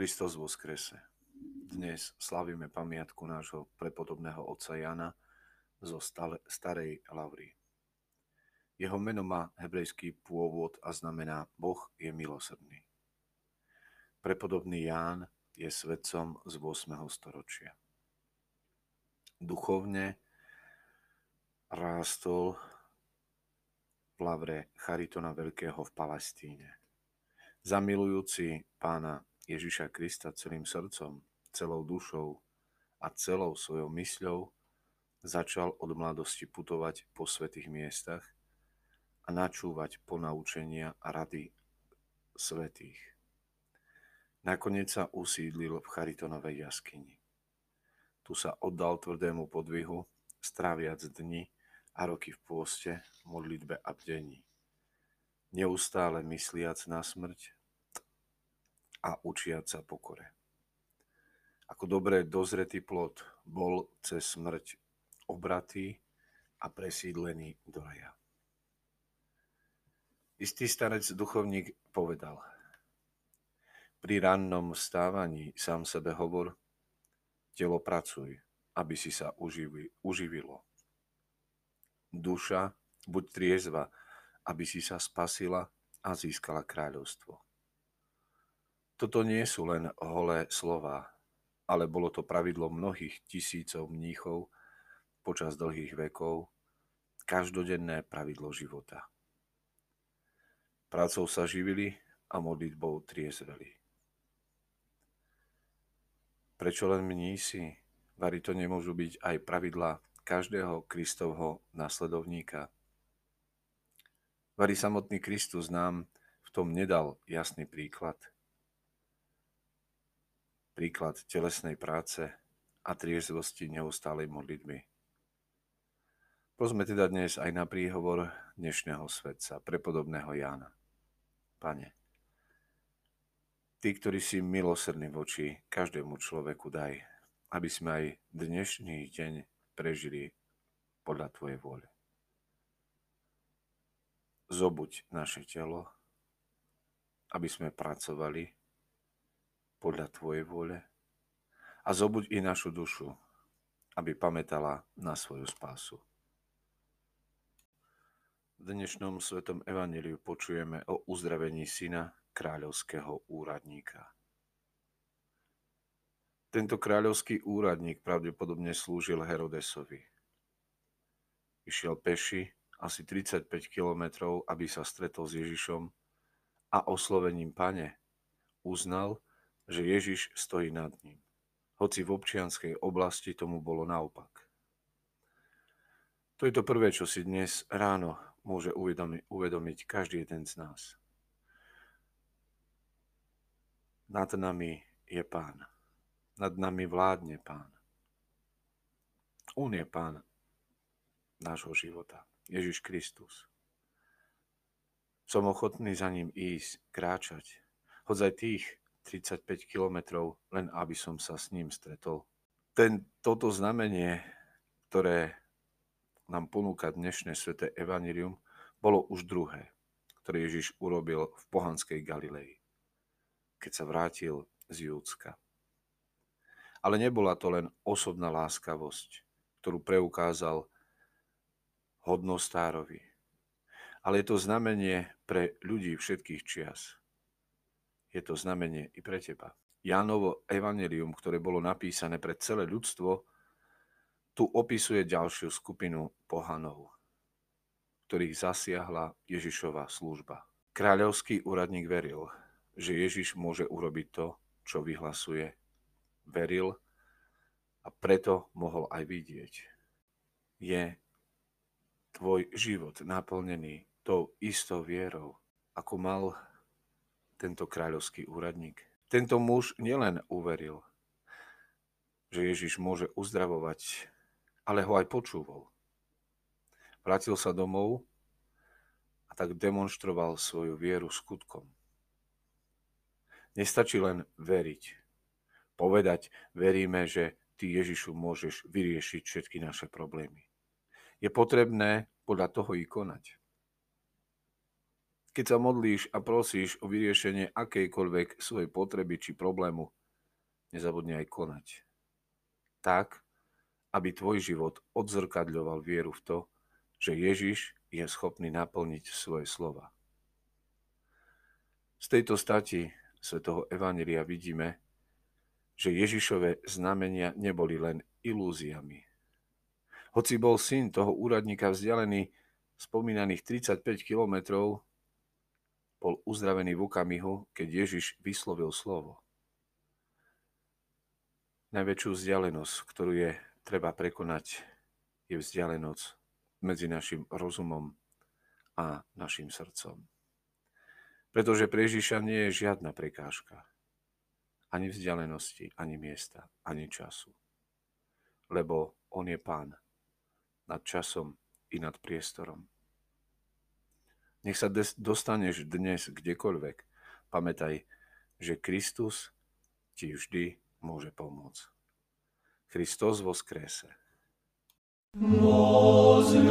Kristus vo skrese. Dnes slavíme pamiatku nášho prepodobného otca Jana zo starej Lavry. Jeho meno má hebrejský pôvod a znamená Boh je milosrdný. Prepodobný Ján je svedcom z 8. storočia. Duchovne rástol v Lavre Charitona Veľkého v Palestíne. Zamilujúci pána Ježiša Krista celým srdcom, celou dušou a celou svojou mysľou, začal od mladosti putovať po svetých miestach a načúvať ponaučenia a rady svetých. Nakoniec sa usídlil v Charitonovej jaskyni. Tu sa oddal tvrdému podvihu, stráviac dni a roky v pôste, modlitbe a bdení. Neustále mysliac na smrť a učiať sa pokore. Ako dobre dozretý plod bol cez smrť obratý a presídlený do raja. Istý starec duchovník povedal, pri rannom vstávaní sám sebe hovor, telo pracuj, aby si sa uživilo. Duša, buď triezva, aby si sa spasila a získala kráľovstvo. Toto nie sú len holé slova, ale bolo to pravidlo mnohých tisícov mníchov počas dlhých vekov, každodenné pravidlo života. Prácou sa živili a modlitbou triezveli. Prečo len mnísi? Vary to nemôžu byť aj pravidla každého Kristovho nasledovníka. Vary samotný Kristus nám v tom nedal jasný príklad – príklad telesnej práce a triezvosti neustálej modlitby. Prosme teda dnes aj na príhovor dnešného svetca, prepodobného Jána. Pane, Ty, ktorý si milosrdný voči každému človeku, daj, aby sme aj dnešný deň prežili podľa Tvojej vôle. Zobuď naše telo, aby sme pracovali podľa Tvojej vôle a zobuď i našu dušu, aby pamätala na svoju spásu. V dnešnom svetom evaníliu počujeme o uzdravení syna kráľovského úradníka. Tento kráľovský úradník pravdepodobne slúžil Herodesovi. Išiel peši asi 35 kilometrov, aby sa stretol s Ježišom a oslovením pane uznal, že Ježiš stojí nad ním. Hoci v občianskej oblasti tomu bolo naopak. To je to prvé, čo si dnes ráno môže uvedomiť, uvedomiť každý jeden z nás. Nad nami je Pán. Nad nami vládne Pán. On je Pán nášho života. Ježiš Kristus. Som ochotný za ním ísť, kráčať. Hoď aj tých 35 kilometrov, len aby som sa s ním stretol. Ten, toto znamenie, ktoré nám ponúka dnešné sveté evanilium, bolo už druhé, ktoré Ježiš urobil v pohanskej Galilei, keď sa vrátil z Júdska. Ale nebola to len osobná láskavosť, ktorú preukázal hodnostárovi, ale je to znamenie pre ľudí všetkých čias je to znamenie i pre teba. Jánovo evanelium, ktoré bolo napísané pre celé ľudstvo, tu opisuje ďalšiu skupinu pohanov, ktorých zasiahla Ježišova služba. Kráľovský úradník veril, že Ježiš môže urobiť to, čo vyhlasuje. Veril a preto mohol aj vidieť. Je tvoj život naplnený tou istou vierou, ako mal tento kráľovský úradník. Tento muž nielen uveril, že Ježiš môže uzdravovať, ale ho aj počúval. Vrátil sa domov a tak demonstroval svoju vieru skutkom. Nestačí len veriť. Povedať, veríme, že ty Ježišu môžeš vyriešiť všetky naše problémy. Je potrebné podľa toho i konať. Keď sa modlíš a prosíš o vyriešenie akejkoľvek svojej potreby či problému, nezabudni aj konať. Tak, aby tvoj život odzrkadľoval vieru v to, že Ježiš je schopný naplniť svoje slova. Z tejto stati svätého Evangelia vidíme, že Ježišové znamenia neboli len ilúziami. Hoci bol syn toho úradníka vzdialený spomínaných 35 kilometrov, bol uzdravený v okamihu, keď Ježiš vyslovil slovo. Najväčšiu vzdialenosť, ktorú je treba prekonať, je vzdialenosť medzi našim rozumom a našim srdcom. Pretože pre Ježiša nie je žiadna prekážka. Ani vzdialenosti, ani miesta, ani času. Lebo On je Pán nad časom i nad priestorom. Nech sa dostaneš dnes kdekoľvek. Pamätaj, že Kristus ti vždy môže pomôcť. Kristus vo skrese. Возлюблю